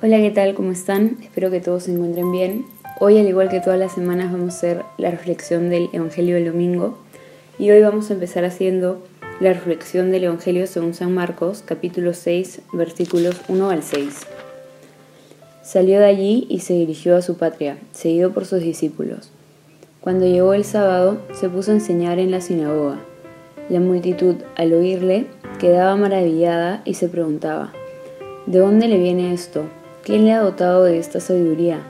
Hola, ¿qué tal? ¿Cómo están? Espero que todos se encuentren bien. Hoy, al igual que todas las semanas, vamos a hacer la reflexión del Evangelio del Domingo y hoy vamos a empezar haciendo la reflexión del Evangelio según San Marcos, capítulo 6, versículos 1 al 6. Salió de allí y se dirigió a su patria, seguido por sus discípulos. Cuando llegó el sábado, se puso a enseñar en la sinagoga. La multitud, al oírle, quedaba maravillada y se preguntaba, ¿de dónde le viene esto? ¿Quién le ha dotado de esta sabiduría?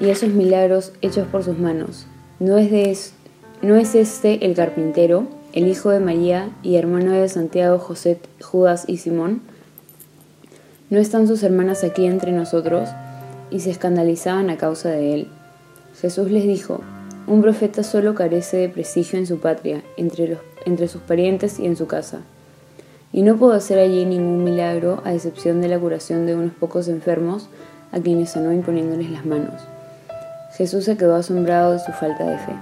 Y esos milagros hechos por sus manos. ¿No es, de ¿No es este el carpintero, el hijo de María y hermano de Santiago, José, Judas y Simón? ¿No están sus hermanas aquí entre nosotros? Y se escandalizaban a causa de él. Jesús les dijo, un profeta solo carece de prestigio en su patria, entre, los, entre sus parientes y en su casa y no pudo hacer allí ningún milagro a excepción de la curación de unos pocos enfermos a quienes sanó imponiéndoles las manos. Jesús se quedó asombrado de su falta de fe.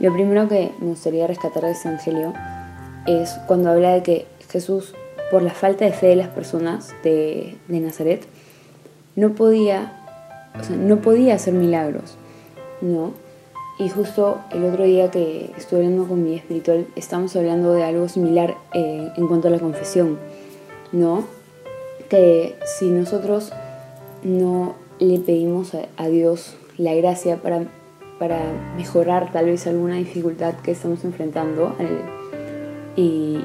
Lo primero que me gustaría rescatar de este Evangelio es cuando habla de que Jesús, por la falta de fe de las personas de, de Nazaret, no podía, o sea, no podía hacer milagros, ¿no? Y justo el otro día que estuve hablando con mi espiritual, estamos hablando de algo similar eh, en cuanto a la confesión, ¿no? Que si nosotros no le pedimos a, Dios la gracia para, para mejorar tal vez alguna dificultad que estamos enfrentando y,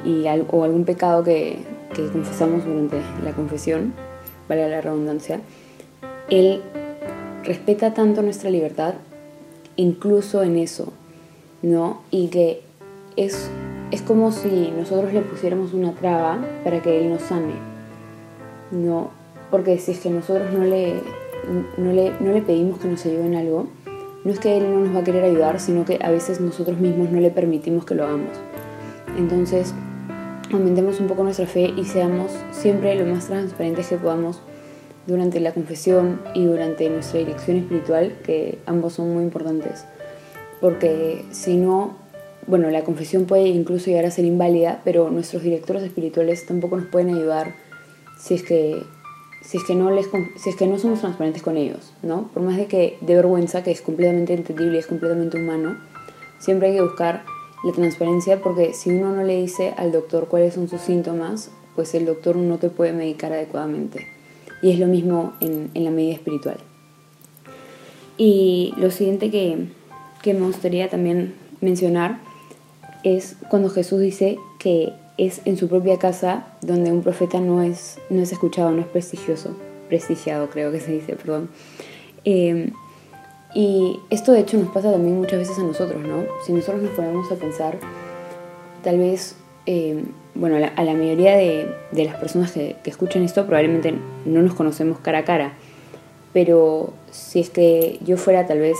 o algún pecado que, que confesamos durante la confesión, vale la redundancia, Él respeta tanto nuestra libertad incluso en eso, ¿no? Y que es, es como si nosotros le pusiéramos una traba para que Él nos sane, ¿no? Porque si es que nosotros no le, no le, no le pedimos que nos ayude en algo, no es que Él no nos va a querer ayudar, sino que a veces nosotros mismos no le permitimos que lo hagamos. Entonces, aumentemos un poco nuestra fe y seamos siempre lo más transparentes que podamos durante la confesión y durante nuestra dirección espiritual, que ambos son muy importantes. Porque si no, bueno, la confesión puede incluso llegar a ser inválida, pero nuestros directores espirituales tampoco nos pueden ayudar si es que, si es que, no, les, si es que no somos transparentes con ellos, ¿no? Por más de que de vergüenza, que es completamente entendible es completamente humano, siempre hay que buscar la transparencia porque si uno no le dice al doctor cuáles son sus síntomas, pues el doctor no te puede medicar adecuadamente. Y es lo mismo en, la medida espiritual. Y lo siguiente que, que me gustaría también mencionar es cuando Jesús dice que es en su propia casa donde un profeta no es, no es escuchado, no es prestigioso, prestigiado creo que se dice, perdón. Eh, y esto de hecho nos pasa también muchas veces a nosotros, ¿no? Si nosotros nos ponemos a pensar, tal vez eh, bueno, a la, mayoría de, las personas que, escuchan esto probablemente no nos conocemos cara a cara, pero si es que yo fuera tal vez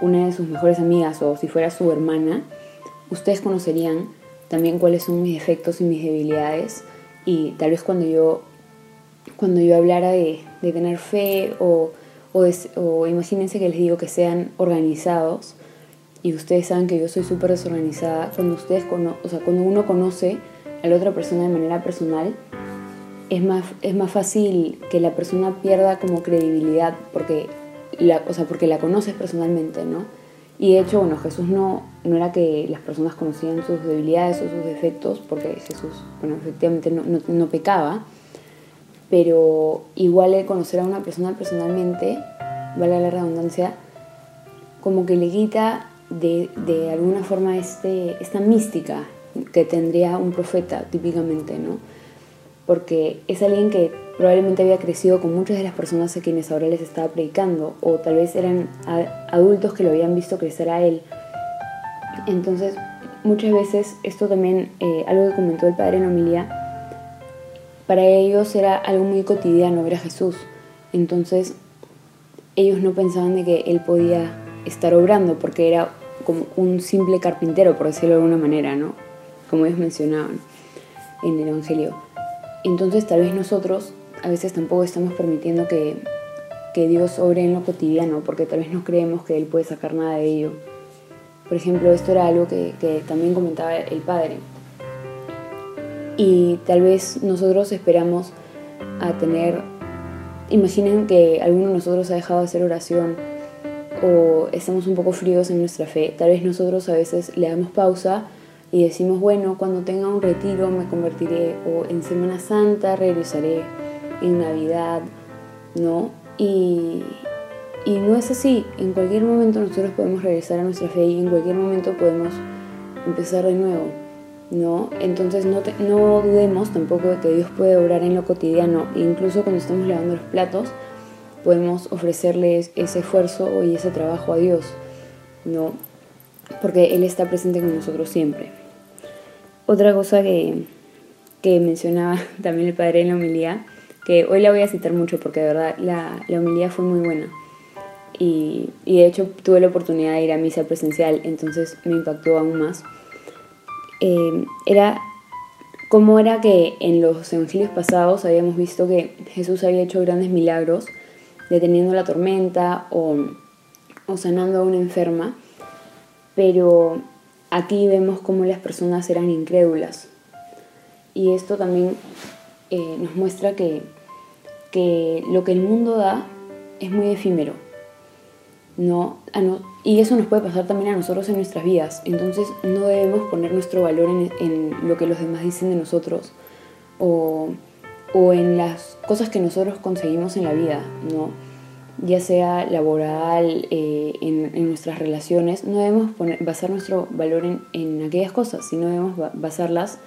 una de sus mejores amigas o si fuera su hermana, ustedes conocerían también cuáles son mis defectos y mis debilidades. Y tal vez cuando yo, cuando yo hablara de, tener fe o, o imagínense que les digo que sean organizados, y ustedes saben que yo soy súper desorganizada, cuando, ustedes o sea, cuando uno conoce a la otra persona de manera personal, es más, es más fácil que la persona pierda como credibilidad porque la, o sea, porque la conoces personalmente, ¿no? Y de hecho, bueno, Jesús no, no era que las personas conocían sus debilidades o sus defectos, porque Jesús, bueno, efectivamente no, no, no pecaba, pero igual el conocer a una persona personalmente, vale la redundancia, como que le quita de, de alguna forma este, esta mística que tendría un profeta típicamente, ¿no? Porque es alguien que probablemente había crecido con muchas de las personas a quienes ahora les estaba predicando, o tal vez eran adultos que lo habían visto crecer a él. Entonces, muchas veces, esto también, eh, algo que comentó el padre en homilía, para ellos era algo muy cotidiano ver a Jesús. Entonces, ellos no pensaban de que él podía estar obrando, porque era como un simple carpintero, por decirlo de alguna manera, ¿no? Como ellos mencionaban en el Evangelio. Entonces tal vez nosotros a veces tampoco estamos permitiendo que, que Dios obre en lo cotidiano, porque tal vez no creemos que Él puede sacar nada de ello. Por ejemplo, esto era algo que, que también comentaba el Padre. Y tal vez nosotros esperamos a tener imaginen que alguno de nosotros ha dejado de hacer oración o estamos un poco fríos en nuestra fe. Tal vez nosotros a veces le damos pausa y decimos, bueno, cuando tenga un retiro me convertiré o en Semana Santa regresaré, en Navidad, ¿no? Y, y no es así, en cualquier momento nosotros podemos regresar a nuestra fe y en cualquier momento podemos empezar de nuevo, ¿no? Entonces no, no dudemos tampoco de que Dios puede obrar en lo cotidiano, incluso cuando estamos lavando los platos, podemos ofrecerles ese esfuerzo y ese trabajo a Dios, ¿no? Porque Él está presente con nosotros siempre. Otra cosa que, que mencionaba también el Padre en la homilía, que hoy la voy a citar mucho porque de verdad la, la homilía fue muy buena. Y, y, de hecho tuve la oportunidad de ir a misa presencial, entonces me impactó aún más. Eh, era cómo era que en los evangelios pasados habíamos visto que Jesús había hecho grandes milagros deteniendo la tormenta o, sanando a una enferma, pero aquí vemos cómo las personas eran incrédulas. Y esto también eh, nos muestra que, que lo que el mundo da es muy efímero. No, y eso nos puede pasar también a nosotros en nuestras vidas. Entonces no debemos poner nuestro valor en, en lo que los demás dicen de nosotros o o en las cosas que nosotros conseguimos en la vida, ¿no? Ya sea laboral, eh, en, nuestras relaciones, no debemos basar nuestro valor en, en, aquellas cosas, sino debemos basarlas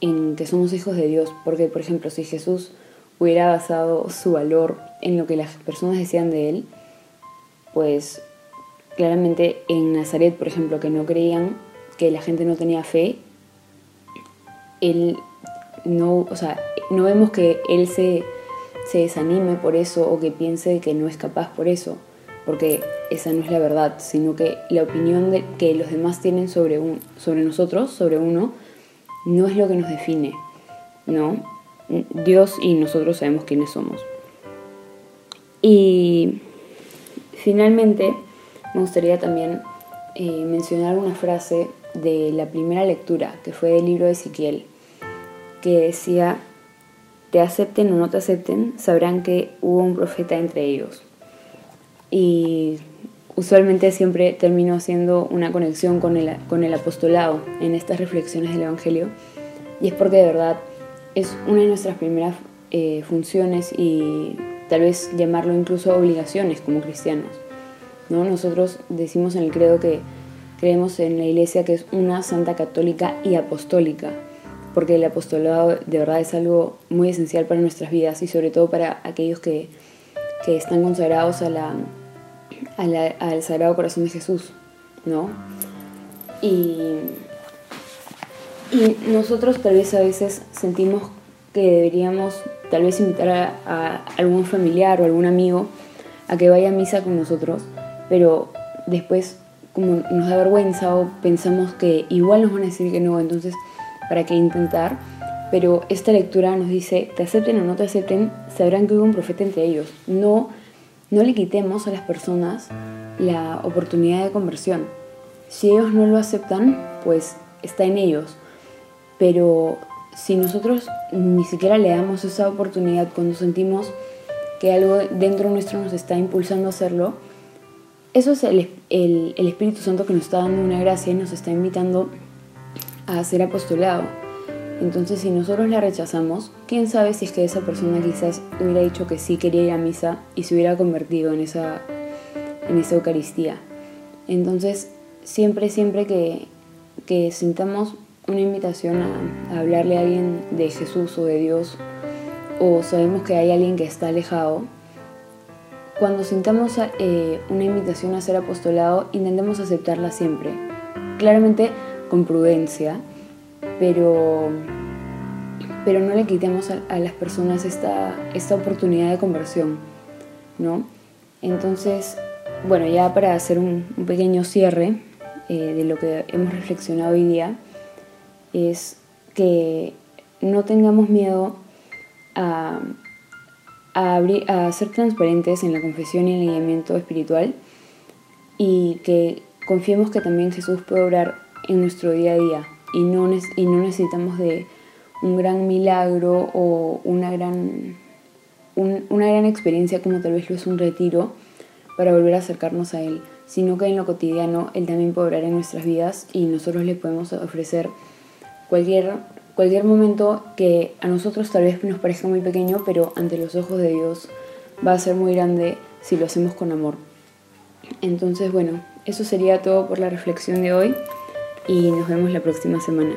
en que somos hijos de Dios. Porque, por ejemplo, si Jesús hubiera basado su valor en lo que las personas decían de él, pues claramente en Nazaret, por ejemplo, que no creían, que la gente no tenía fe, él no, o sea, no vemos que él se, se desanime por eso o que piense que no es capaz por eso, porque esa no es la verdad, sino que la opinión que los demás tienen sobre, un, sobre nosotros, sobre uno, no es lo que nos define, ¿no? Dios y nosotros sabemos quiénes somos. Y finalmente me gustaría también eh, mencionar una frase de la primera lectura, que fue del libro de Ezequiel, que decía, te acepten o no te acepten, sabrán que hubo un profeta entre ellos. Y usualmente siempre termino haciendo una conexión con el, con el apostolado en estas reflexiones del Evangelio, y es porque de verdad es una de nuestras primeras eh, funciones y tal vez llamarlo incluso obligaciones como cristianos. ¿no? Nosotros decimos en el credo que creemos en la iglesia que es una santa católica y apostólica, porque el apostolado de verdad es algo muy esencial para nuestras vidas y sobre todo para aquellos que, que están consagrados a la, al Sagrado Corazón de Jesús, ¿no? Y, y nosotros tal vez a veces sentimos que deberíamos tal vez invitar a, algún familiar o algún amigo a que vaya a misa con nosotros, pero después como nos da vergüenza o pensamos que igual nos van a decir que no, entonces para qué intentar, pero esta lectura nos dice, te acepten o no te acepten, sabrán que hubo un profeta entre ellos. No, no le quitemos a las personas la oportunidad de conversión. Si ellos no lo aceptan, pues está en ellos. Pero si nosotros ni siquiera le damos esa oportunidad cuando sentimos que algo dentro nuestro nos está impulsando a hacerlo, eso es el, Espíritu Santo que nos está dando una gracia y nos está invitando a ser apostolado. Entonces, si nosotros la rechazamos, quién sabe si es que esa persona quizás hubiera dicho que sí quería ir a misa y se hubiera convertido en esa, en esa Eucaristía. Entonces, siempre, siempre que, que sintamos una invitación a, hablarle a alguien de Jesús o de Dios, o sabemos que hay alguien que está alejado, cuando sintamos eh, una invitación a ser apostolado, intentemos aceptarla siempre. Claramente, con prudencia, pero, pero no le quitemos a, las personas esta, esta oportunidad de conversión, ¿no? Entonces, bueno, ya para hacer un, pequeño cierre eh, de lo que hemos reflexionado hoy día, es que no tengamos miedo a, a, abrir, a ser transparentes en la confesión y el lineamiento espiritual y que confiemos que también Jesús puede obrar en nuestro día a día y no, y no necesitamos de un gran milagro o una gran, una gran experiencia como tal vez lo es un retiro para volver a acercarnos a Él, sino que en lo cotidiano Él también puede obrar en nuestras vidas y nosotros le podemos ofrecer cualquier, cualquier momento que a nosotros tal vez nos parezca muy pequeño, pero ante los ojos de Dios va a ser muy grande si lo hacemos con amor. Entonces, bueno, eso sería todo por la reflexión de hoy y nos vemos la próxima semana.